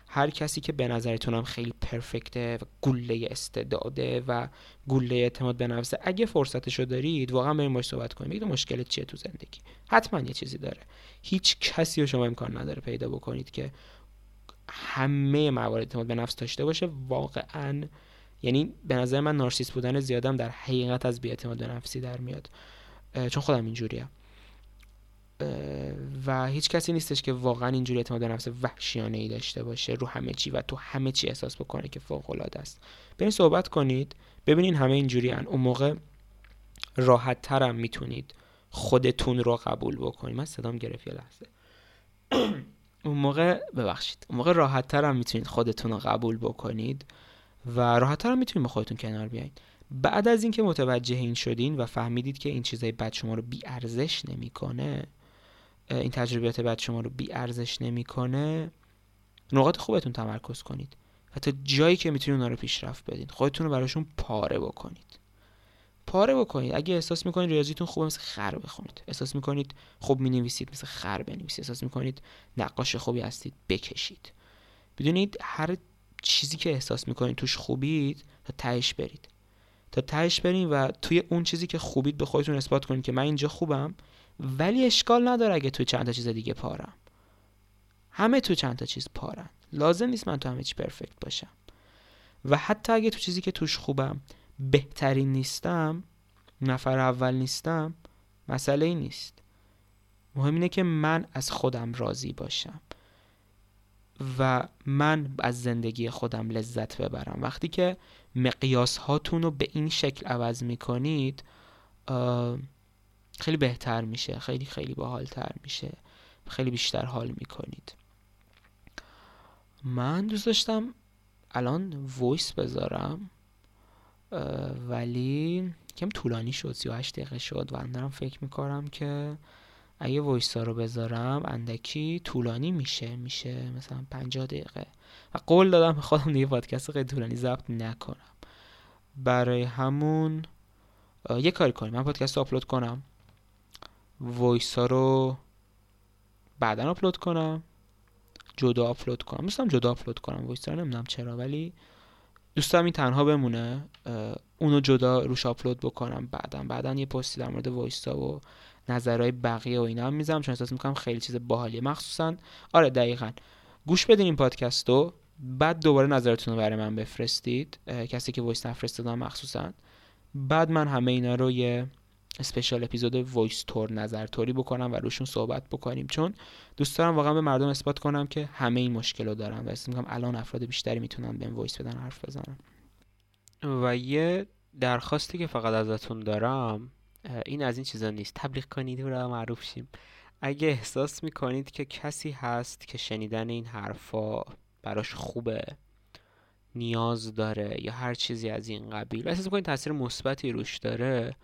هر کسی که به نظرتونم خیلی پرفکته و گله استعداده و گله اعتماد به نفسه اگه فرصتشو دارید واقعا بریم باش صحبت کنیم. بگید مشکلت چیه تو زندگی؟ حتما یه چیزی داره. هیچ کسی رو شما امکان نداره پیدا بکنید که همه موارد اعتماد به نفس داشته باشه. واقعا یعنی به نظر من نارسیس بودن زیادم در حقیقت از بیاعتماد به نفسی در میاد. چون خودم اینجوریم. و هیچ کسی نیستش که واقعا اینجوری اعتماد به نفس وحشیانه ای داشته باشه رو همه چی و تو همه چی احساس بکنه که فوق العاده است. برین صحبت کنید ببینین همه اینجوری هن. اون موقع راحت ترم می‌تونید خودتون رو قبول بکنید. من صدام گرفت یه لحظه. اون موقع ببخشید. اون موقع راحت ترم می‌تونید خودتون رو قبول بکنید و راحت ترم می‌تونید با خودتون کنار بیاین. بعد از اینکه متوجه این شدین و فهمیدید که این چیزای بد شما رو بی ارزش نمی‌کنه این تجربیات بد شما رو بی ارزش نمی‌کنه نقاط خوبتون تمرکز کنید. تا جایی که می‌تونید اونا رو پیشرفت بدین. خودتون رو براشون پاره بکنید. پاره بکنید. اگه احساس می‌کنید ریاضیتون خوبه مثل خر بخونید احساس می‌کنید خوب می‌نویسید مثل خر بنویسید. احساس می‌کنید نقاش خوبی هستید بکشید. بدونید هر چیزی که احساس می‌کنید توش خوبید تا تهش برید. تا تهش برین و توی اون چیزی که خوبید به خودتون اثبات کنید که من اینجا خوبم ولی اشکال نداره اگه توی چند تا چیز دیگه پارم. همه تو چند تا چیز پارن. لازم نیست من تو همه چی پرفکت باشم. و حتی اگه تو چیزی که توش خوبم بهترین نیستم نفر اول نیستم مسئله ای نیست. مهم اینه که من از خودم راضی باشم. و من از زندگی خودم لذت ببرم. وقتی که مقیاس هاتون رو به این شکل عوض می‌کنید خیلی بهتر میشه خیلی خیلی باحالتر میشه. خیلی بیشتر حال می‌کنید. من دوست داشتم الان وایس بذارم ولی کم طولانی شد 38 دقیقه شد و دارم فکر می‌کنم که اگه voice ها رو بذارم اندکی طولانی میشه میشه مثلا 50 دقیقه. و قول دادم به خودم دیگه پادکست خیلی طولانی ضبط نکنم. برای همون یه کاری کنیم. من پادکست رو آپلود کنم. voice رو بعدا آپلود کنم. جدا آپلود کنم. دوستم جدا آپلود کنم. voice رو نمی‌دونم چرا ولی دوستم این تنها بمونه. اونو جدا روش آپلود بکنم. بعدا بعدا یه پستی در مورد وایستا و نظرهای بقیه و اینا هم می‌ذارم چون احساس می‌کنم خیلی چیز باحالیه. مخصوصا آره دقیقا. گوش بدین این پادکست رو. بعد دوباره نظرتون رو برای من بفرستید. کسی که voice نفرستادن مخصوصا. بعد من همه اینا رو یه special episode voice تور نظر توری بکنم و روشون صحبت بکنیم. چون دوست دارم واقعا به مردم اثبات کنم که همه این مشکل رو دارم و میگم الان افراد بیشتری می‌تونن بهم voice بدن حرف بزنن. و یه درخواستی که فقط ازتون دارم این از این چیزا نیست. تبلیغ کنید و معروف شیم. اگه احساس می‌کنید که کسی هست که شنیدن این حرفا براش خوبه نیاز داره یا هر چیزی از این قبیل احساس می‌کنید تاثیر مثبتی روش داره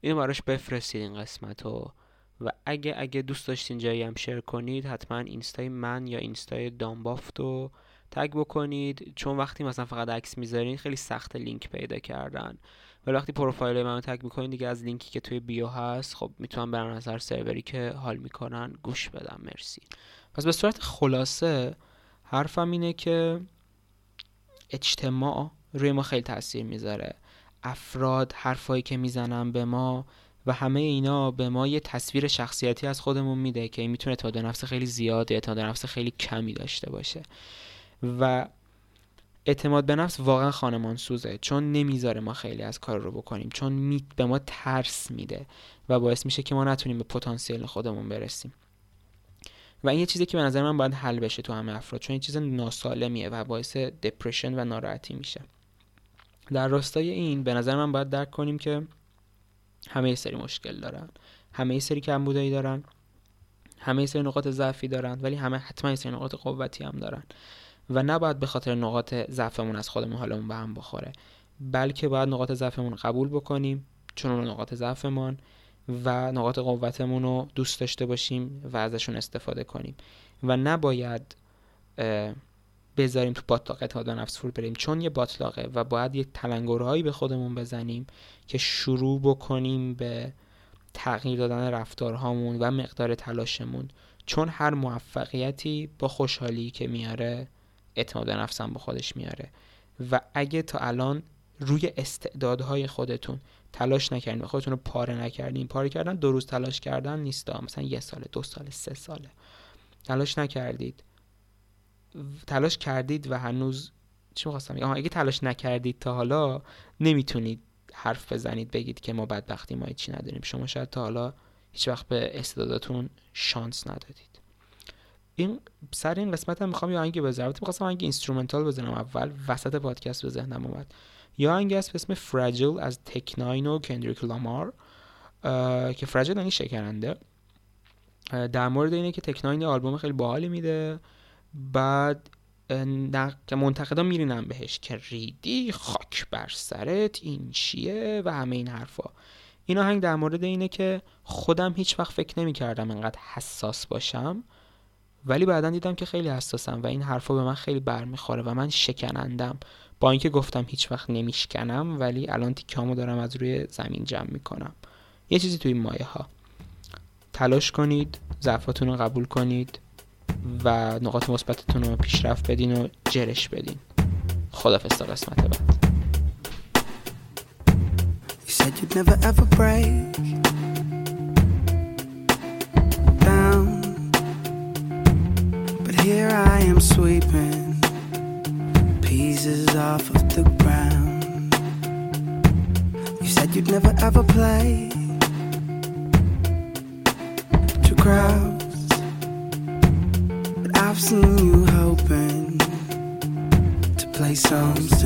اینو براش بفرستید این قسمت رو و اگه اگه دوست داشتین جایی هم شیر کنید حتما اینستای من یا اینستای دامبافت رو تگ بکنید. چون وقتی مثلا فقط عکس می‌ذارین خیلی سخت لینک پیدا کردن. ولی وقتی پروفایل منو تگ می‌کنین دیگه از لینکی که توی بیو هست خب می‌تونم برن از هر سروری که حال می‌کنن گوش بدم. مرسی. پس به صورت خلاصه حرفم اینه که اجتماع روی ما خیلی تاثیر می‌ذاره. افراد حرفایی که می‌زنن به ما و همه اینا به ما یه تصویر شخصیتی از خودمون میده که این می‌تونه اعتماد نفس خیلی زیاد یا اعتماد نفس خیلی کمی داشته باشه. و اعتماد به نفس واقعا خانمان سوزه چون نمی‌ذاره ما خیلی از کار رو بکنیم چون می به ما ترس میده و باعث میشه که ما نتونیم به پتانسیل خودمون برسیم. و این یه چیزی که به نظر من باید حل بشه تو همه افراد چون این چیز ناسالمیه و باعث دپرشن و ناراحتی میشه. در راستای این به نظر من باید درک کنیم که همه سری مشکل دارن. همه سری کمبودایی دارن. همه سری نقاط ضعفی دارن ولی همه حتما سری نقاط قوتی هم دارن. و نباید به خاطر نقاط ضعفمون از خودمون حالمون به هم بخوره. بلکه باید نقاط ضعفمون قبول بکنیم چون اون نقاط ضعفمان و نقاط قوتمون رو دوست داشته باشیم و ازشون استفاده کنیم. و نباید بذاریم تو باطلاق اعتماد نفس فرو بریم. چون یه باطلاقه و باید یه تلنگرهایی به خودمون بزنیم که شروع بکنیم به تغییر دادن رفتارهامون و مقدار تلاشمون. چون هر موفقیتی با خوشحالی که میاره اعتماد نفسم با خودش میاره. و اگه تا الان روی استعدادهای خودتون تلاش نکردین و خودتون رو پاره نکردین پاره کردن دو روز تلاش کردن نیست. مثلا یه ساله دو ساله سه ساله. تلاش نکردید. تلاش کردید و هنوز چی می‌خواستم اگه تلاش نکردید تا حالا نمی‌تونید حرف بزنید بگید که ما بدبختی ما چی نداریم. شما شاید تا حالا هیچ وقت به استعداداتون شانس ندادید. این سر این قسمت هم می‌خوام یه آهنگ بذارم می‌خواستم آهنگ instrumental بزنم اول. وسط پادکست به ذهنم اومد. یه آهنگ هست به اسم Fragile از Tech N9ne و کندریک لامار که fragile یعنی شکننده در مورد اینه که Tech N9ne آلبوم خیلی باحالی میده. بعد که منتقدا میرینم بهش که ریدی خاک بر سرت این چیه و همه این حرفا. این آهنگ در مورد اینه که خودم هیچ وقت فکر نمی کردم انقدر حساس باشم ولی بعدا دیدم که خیلی حساسم و این حرفا به من خیلی برمیخوره و من شکنندم. با اینکه گفتم هیچ وقت نمیشکنم ولی الان تیکامو دارم از روی زمین جمع می‌کنم. یه چیزی توی مایه ها تلاش کنید ضعفاتون رو قبول کنید. و نقاط مثبتتون رو پیشرفت بدین و جرش بدین خدافظ تا قسمت بعد You said you'd never ever. You said you'd never ever play to crowds, symptoms